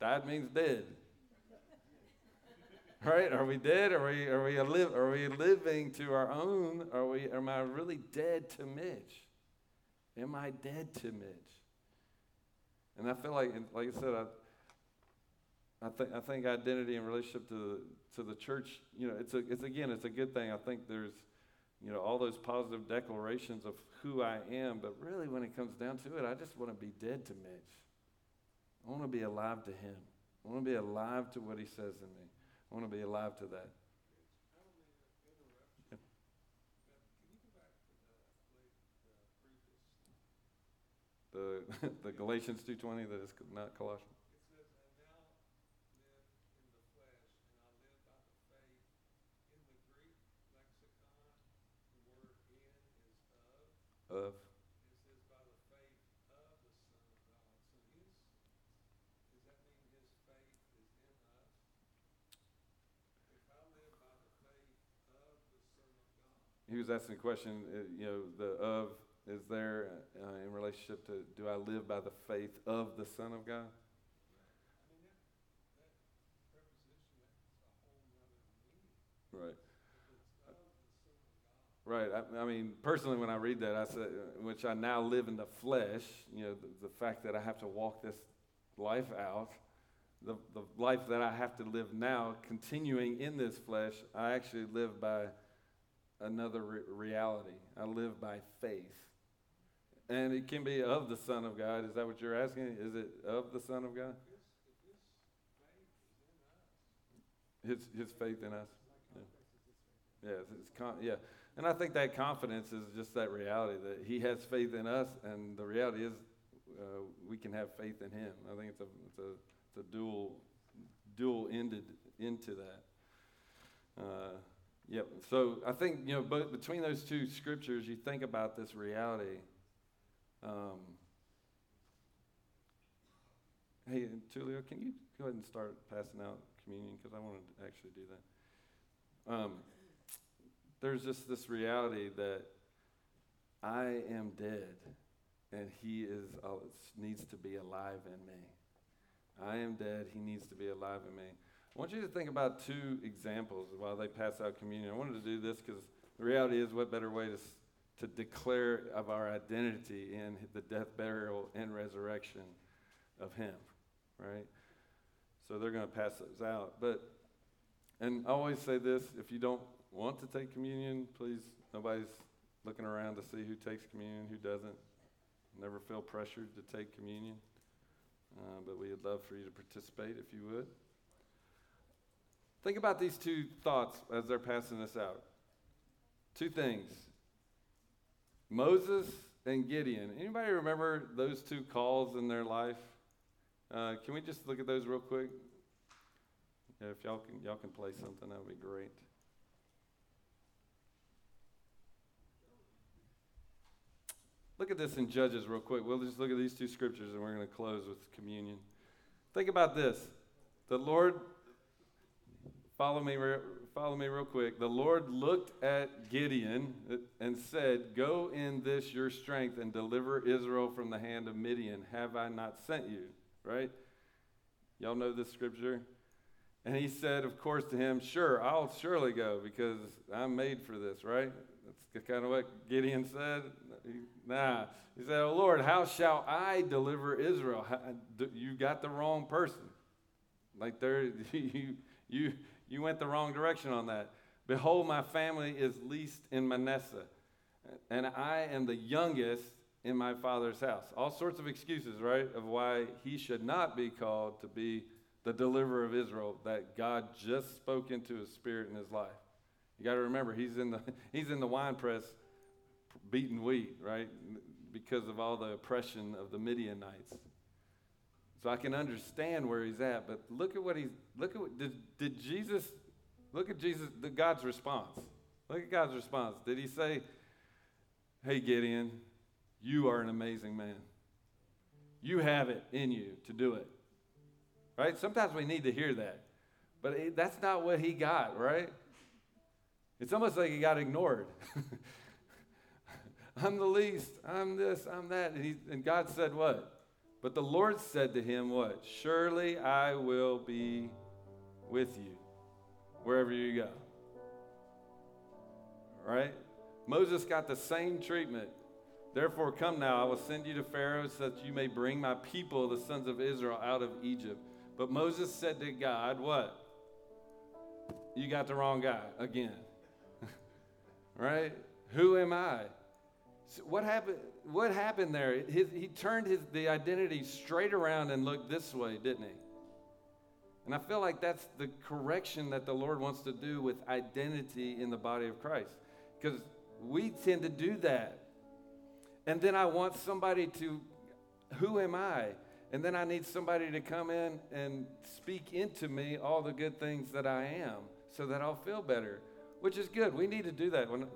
Died means dead. Right? Are we dead? Are we are we live? Are we living to our own? Are we? Am I really dead to Mitch? Am I dead to Mitch? And I feel like, like I said, I, I think I think identity and relationship to the to the church, you know, it's a it's again, it's a good thing. I think there's, you know, all those positive declarations of who I am, but really, when it comes down to it, I just want to be dead to Mitch. I want to be alive to him. I want to be alive to what he says in me. I want to be alive to that. The, (laughs) the Galatians 2.20 that is not Colossians. Of. He was asking the question, uh, you know, the of is there uh, in relationship to do I live by the faith of the Son of God? Right. Right. I, I, mean, personally, when I read that, I said, which I now live in the flesh, you know, the, the fact that I have to walk this life out, the, the life that I have to live now, continuing in this flesh, I actually live by another re- reality. I live by faith. And it can be of the Son of God. Is that what you're asking? Is it of the Son of God? His, his faith in us. Yeah, yeah, it's con- yeah. And I think that confidence is just that reality that He has faith in us, and the reality is uh, we can have faith in Him. I think it's a, it's a, it's a dual, dual ended into that. Uh, Yep. So I think you know, but between those two scriptures, you think about this reality. Um, hey, Tulio, can you go ahead and start passing out communion because I want to actually do that. Um, there's just this reality that I am dead, and He is uh, needs to be alive in me. I am dead. He needs to be alive in me. I want you to think about two examples while they pass out communion. I wanted to do this because the reality is, what better way to, to declare of our identity in the death, burial, and resurrection of Him, right? So they're going to pass those out. But, and I always say this if you don't want to take communion, please, nobody's looking around to see who takes communion, who doesn't. Never feel pressured to take communion. Uh, but we'd love for you to participate if you would. Think about these two thoughts as they're passing this out. Two things. Moses and Gideon. Anybody remember those two calls in their life? Uh, can we just look at those real quick? Yeah, if y'all can, y'all can play something, that would be great. Look at this in Judges real quick. We'll just look at these two scriptures and we're going to close with communion. Think about this. The Lord Follow me, follow me real quick. The Lord looked at Gideon and said, Go in this your strength and deliver Israel from the hand of Midian. Have I not sent you? Right? Y'all know this scripture? And he said, of course, to him, Sure, I'll surely go because I'm made for this, right? That's kind of what Gideon said. Nah. He said, Oh Lord, how shall I deliver Israel? You got the wrong person. Like there, (laughs) you, you, you went the wrong direction on that. Behold, my family is least in Manasseh, and I am the youngest in my father's house. All sorts of excuses, right, of why he should not be called to be the deliverer of Israel that God just spoke into his spirit in his life. You got to remember, he's in the (laughs) he's in the wine press, beating wheat, right, because of all the oppression of the Midianites. So I can understand where he's at, but look at what he's look at what did, did Jesus look at Jesus the God's response. Look at God's response. Did he say, Hey Gideon, you are an amazing man. You have it in you to do it. Right? Sometimes we need to hear that. But it, that's not what he got, right? It's almost like he got ignored. (laughs) I'm the least. I'm this. I'm that. And, he, and God said, What? But the Lord said to him, What? Surely I will be with you. wherever you go. Right? Moses got the same treatment. Therefore, come now, I will send you to Pharaoh so that you may bring my people, the sons of Israel, out of Egypt. But Moses said to God, What? You got the wrong guy again. (laughs) right? Who am I? So what happened? What happened there? His, he turned his, the identity straight around and looked this way, didn't he? And I feel like that's the correction that the Lord wants to do with identity in the body of Christ. Because we tend to do that. And then I want somebody to, who am I? And then I need somebody to come in and speak into me all the good things that I am so that I'll feel better, which is good. We need to do that. When,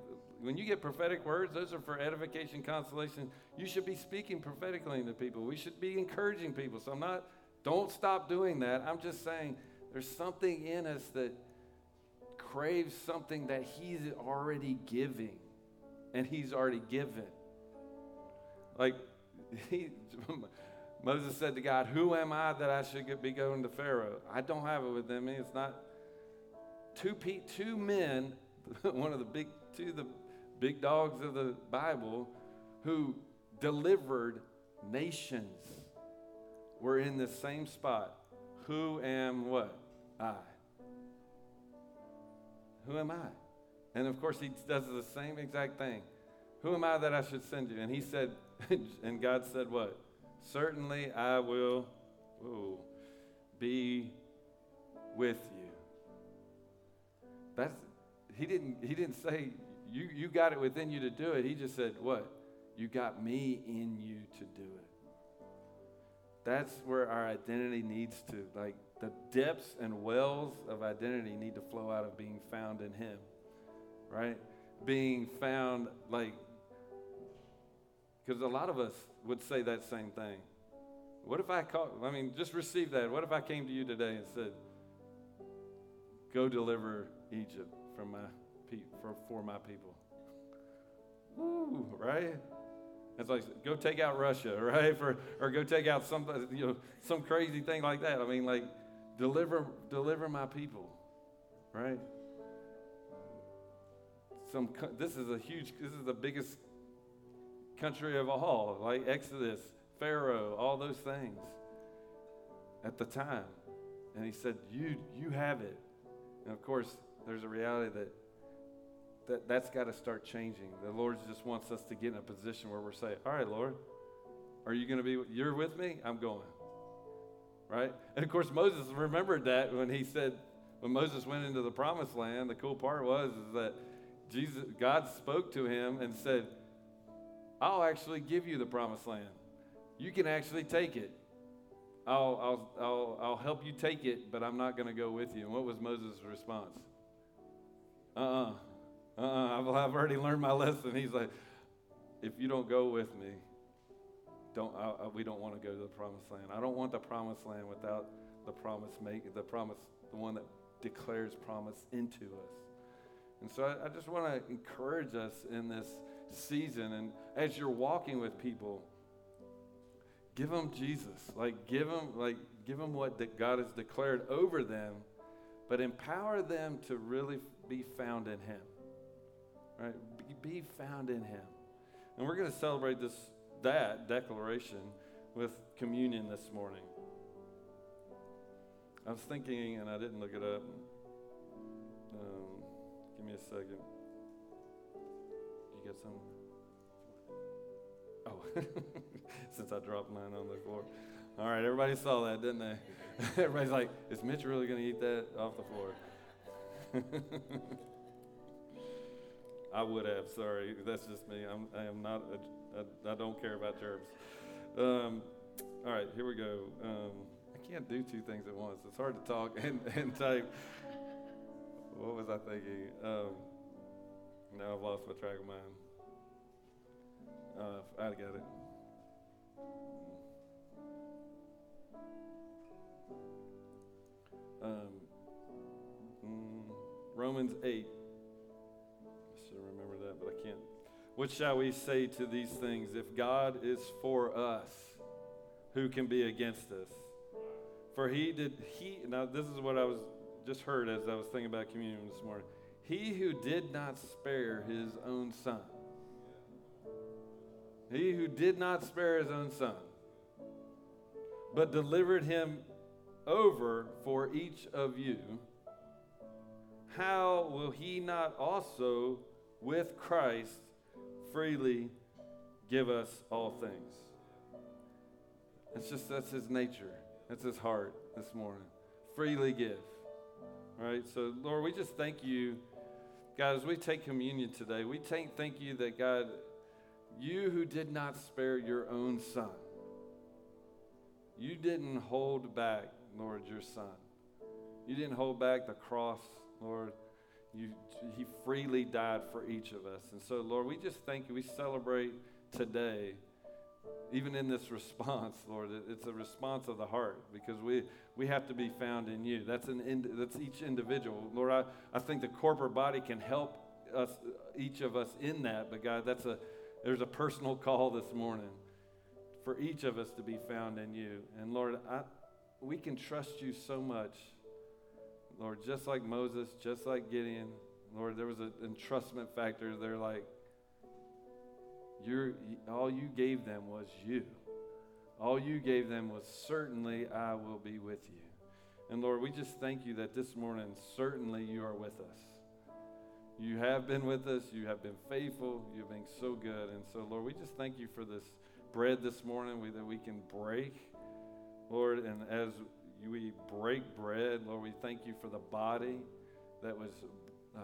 when you get prophetic words, those are for edification, consolation. You should be speaking prophetically to people. We should be encouraging people. So I'm not, don't stop doing that. I'm just saying there's something in us that craves something that He's already giving and He's already given. Like, (laughs) he, Moses said to God, Who am I that I should be going to Pharaoh? I don't have it within me. It's not two, two men, (laughs) one of the big, two of the big dogs of the Bible, who delivered nations were in the same spot. Who am what? I. Who am I? And of course, he does the same exact thing. Who am I that I should send you? And he said, (laughs) and God said, What? Certainly I will ooh, be with you. That's he didn't he didn't say you you got it within you to do it. He just said, What? You got me in you to do it. That's where our identity needs to, like the depths and wells of identity need to flow out of being found in him. Right? Being found like because a lot of us would say that same thing. What if I call, I mean, just receive that. What if I came to you today and said, Go deliver Egypt from my for, for my people? Woo, right? It's like go take out Russia, (laughs) right? For or go take out some you know some crazy thing like that. I mean, like deliver deliver my people, right? Some this is a huge. This is the biggest country of all, like Exodus, Pharaoh, all those things at the time. And he said, You, you have it. And of course, there's a reality that, that that's got to start changing. The Lord just wants us to get in a position where we're saying, All right, Lord, are you going to be, you're with me? I'm going. Right? And of course, Moses remembered that when he said, when Moses went into the promised land, the cool part was is that Jesus, God spoke to him and said, I'll actually give you the promised land. You can actually take it. I'll, I'll, I'll, I'll help you take it, but I'm not going to go with you. And what was Moses' response? Uh uh-uh. uh. Uh-uh. I've already learned my lesson. He's like, if you don't go with me, don't, I, we don't want to go to the promised land. I don't want the promised land without the promise make the promise, the one that declares promise into us. And so I, I just want to encourage us in this season and as you're walking with people give them jesus like give them like give them what that god has declared over them but empower them to really be found in him right be, be found in him and we're going to celebrate this that declaration with communion this morning i was thinking and i didn't look it up um, give me a second you got some? Oh, (laughs) since I dropped mine on the floor. All right, everybody saw that, didn't they? (laughs) Everybody's like, is Mitch really going to eat that off the floor? (laughs) I would have, sorry. That's just me. I'm, I am not, a, I, I don't care about germs. Um, all right, here we go. Um, I can't do two things at once. It's hard to talk (laughs) and, and type. What was I thinking? Um, now I've lost my track of mine. Uh, I got it. Um, mm, Romans 8. What shall we say to these things? If God is for us, who can be against us? For he did, he, now this is what I was just heard as I was thinking about communion this morning. He who did not spare his own son. He who did not spare his own son, but delivered him over for each of you, how will he not also with Christ freely give us all things? It's just that's his nature. That's his heart this morning. Freely give. Right? So, Lord, we just thank you. God, as we take communion today, we take, thank you that, God, you who did not spare your own son, you didn't hold back, Lord, your son. You didn't hold back the cross, Lord. You, he freely died for each of us. And so, Lord, we just thank you. We celebrate today even in this (laughs) response, Lord, it's a response of the heart because we, we have to be found in you. That's, an, that's each individual. Lord, I, I think the corporate body can help us, each of us in that, but God, that's a, there's a personal call this morning for each of us to be found in you. And Lord, I, we can trust you so much. Lord, just like Moses, just like Gideon, Lord, there was an entrustment factor. They're like, you're, all you gave them was you. All you gave them was certainly I will be with you. And Lord, we just thank you that this morning, certainly you are with us. You have been with us. You have been faithful. You've been so good. And so, Lord, we just thank you for this bread this morning we, that we can break. Lord, and as we break bread, Lord, we thank you for the body that was uh,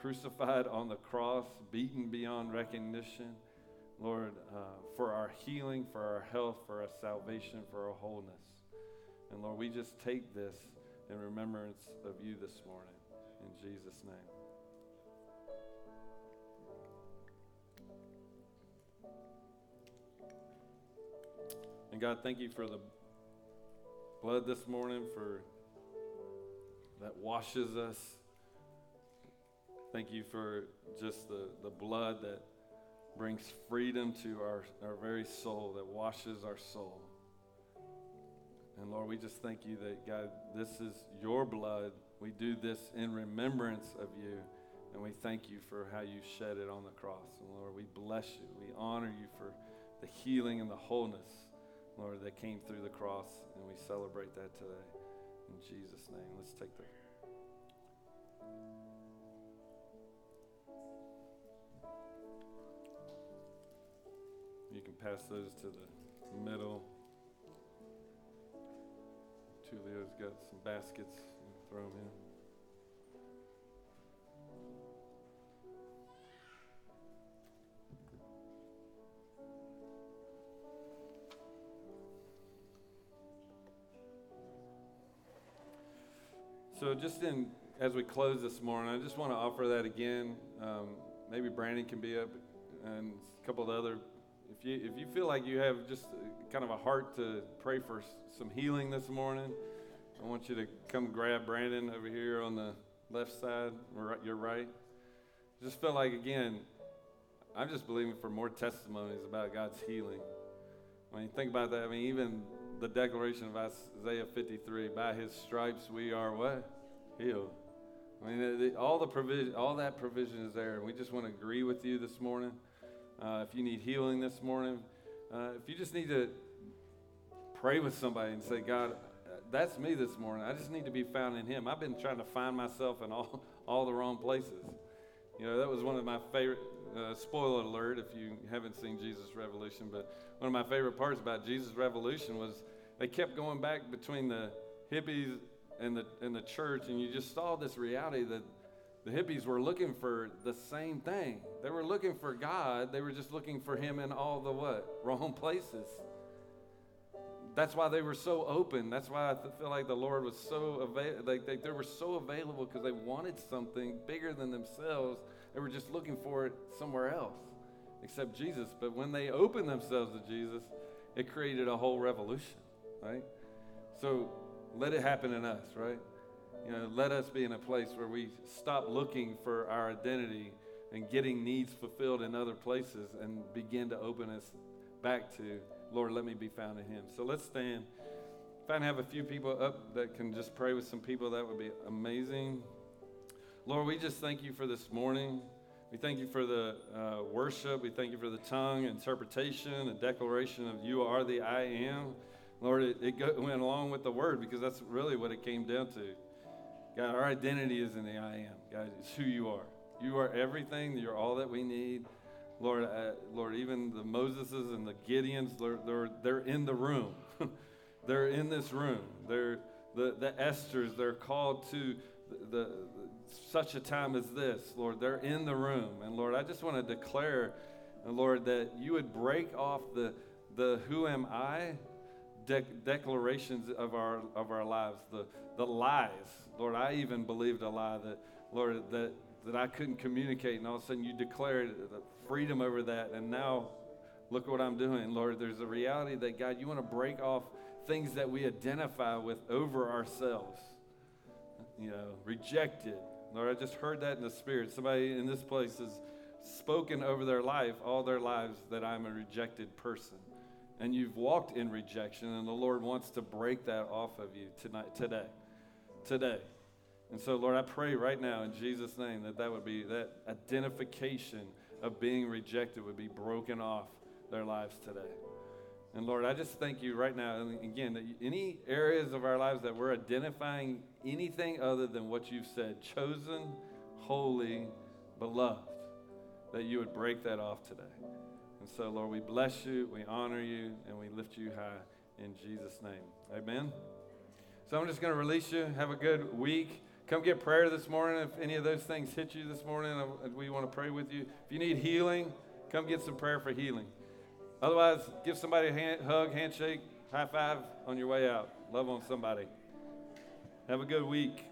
crucified on the cross, beaten beyond recognition. Lord, uh, for our healing, for our health, for our salvation, for our wholeness. And Lord, we just take this in remembrance of you this morning. In Jesus' name. And God, thank you for the blood this morning for that washes us. Thank you for just the, the blood that brings freedom to our, our very soul, that washes our soul. And Lord, we just thank you that, God, this is your blood. We do this in remembrance of you. And we thank you for how you shed it on the cross. And Lord, we bless you. We honor you for the healing and the wholeness, Lord, that came through the cross. And we celebrate that today. In Jesus' name, let's take the. You can pass those to the middle. Tulio's got some baskets. Throw them in. So, just in as we close this morning, I just want to offer that again. Um, maybe Brandon can be up, and a couple of the other if you if you feel like you have just kind of a heart to pray for some healing this morning, I want you to come grab Brandon over here on the left side, or your right. Just feel like again, I'm just believing for more testimonies about God's healing. When you think about that, I mean, even the declaration of Isaiah 53, by His stripes we are what healed. I mean, the, the, all the provision, all that provision is there, we just want to agree with you this morning. Uh, if you need healing this morning, uh, if you just need to pray with somebody and say, God, that's me this morning. I just need to be found in Him. I've been trying to find myself in all, all the wrong places. You know, that was one of my favorite, uh, spoiler alert if you haven't seen Jesus Revolution, but one of my favorite parts about Jesus Revolution was they kept going back between the hippies and the, and the church, and you just saw this reality that the hippies were looking for the same thing. They were looking for God. They were just looking for Him in all the what? Wrong places. That's why they were so open. That's why I feel like the Lord was so available. Like they, they were so available because they wanted something bigger than themselves. They were just looking for it somewhere else except Jesus. But when they opened themselves to Jesus, it created a whole revolution, right? So let it happen in us, right? You know, let us be in a place where we stop looking for our identity and getting needs fulfilled in other places and begin to open us back to, Lord, let me be found in Him. So let's stand if I can have a few people up that can just pray with some people, that would be amazing. Lord, we just thank you for this morning. We thank you for the uh, worship. We thank you for the tongue, interpretation, and declaration of you are the I am. Lord, it, it go, went along with the word because that's really what it came down to. God, our identity is in the I am. God, it's who you are. You are everything. You're all that we need. Lord, uh, Lord, even the Moseses and the Gideons, they're, they're, they're in the room. (laughs) they're in this room. They're the, the Esthers, they're called to the, such a time as this, Lord. They're in the room. And Lord, I just want to declare, Lord, that you would break off the, the who am I de- declarations of our, of our lives, the, the lies. Lord, I even believed a lie that, Lord, that, that I couldn't communicate. And all of a sudden you declared freedom over that. And now look what I'm doing, Lord. There's a reality that, God, you want to break off things that we identify with over ourselves. You know, rejected, Lord, I just heard that in the spirit. Somebody in this place has spoken over their life, all their lives, that I'm a rejected person. And you've walked in rejection, and the Lord wants to break that off of you tonight, today. Today. And so, Lord, I pray right now in Jesus' name that that would be that identification of being rejected would be broken off their lives today. And Lord, I just thank you right now. And again, that any areas of our lives that we're identifying anything other than what you've said, chosen, holy, beloved, that you would break that off today. And so, Lord, we bless you, we honor you, and we lift you high in Jesus' name. Amen. So I'm just going to release you. Have a good week. Come get prayer this morning. If any of those things hit you this morning, we want to pray with you. If you need healing, come get some prayer for healing. Otherwise, give somebody a hand, hug, handshake, high five on your way out. Love on somebody. Have a good week.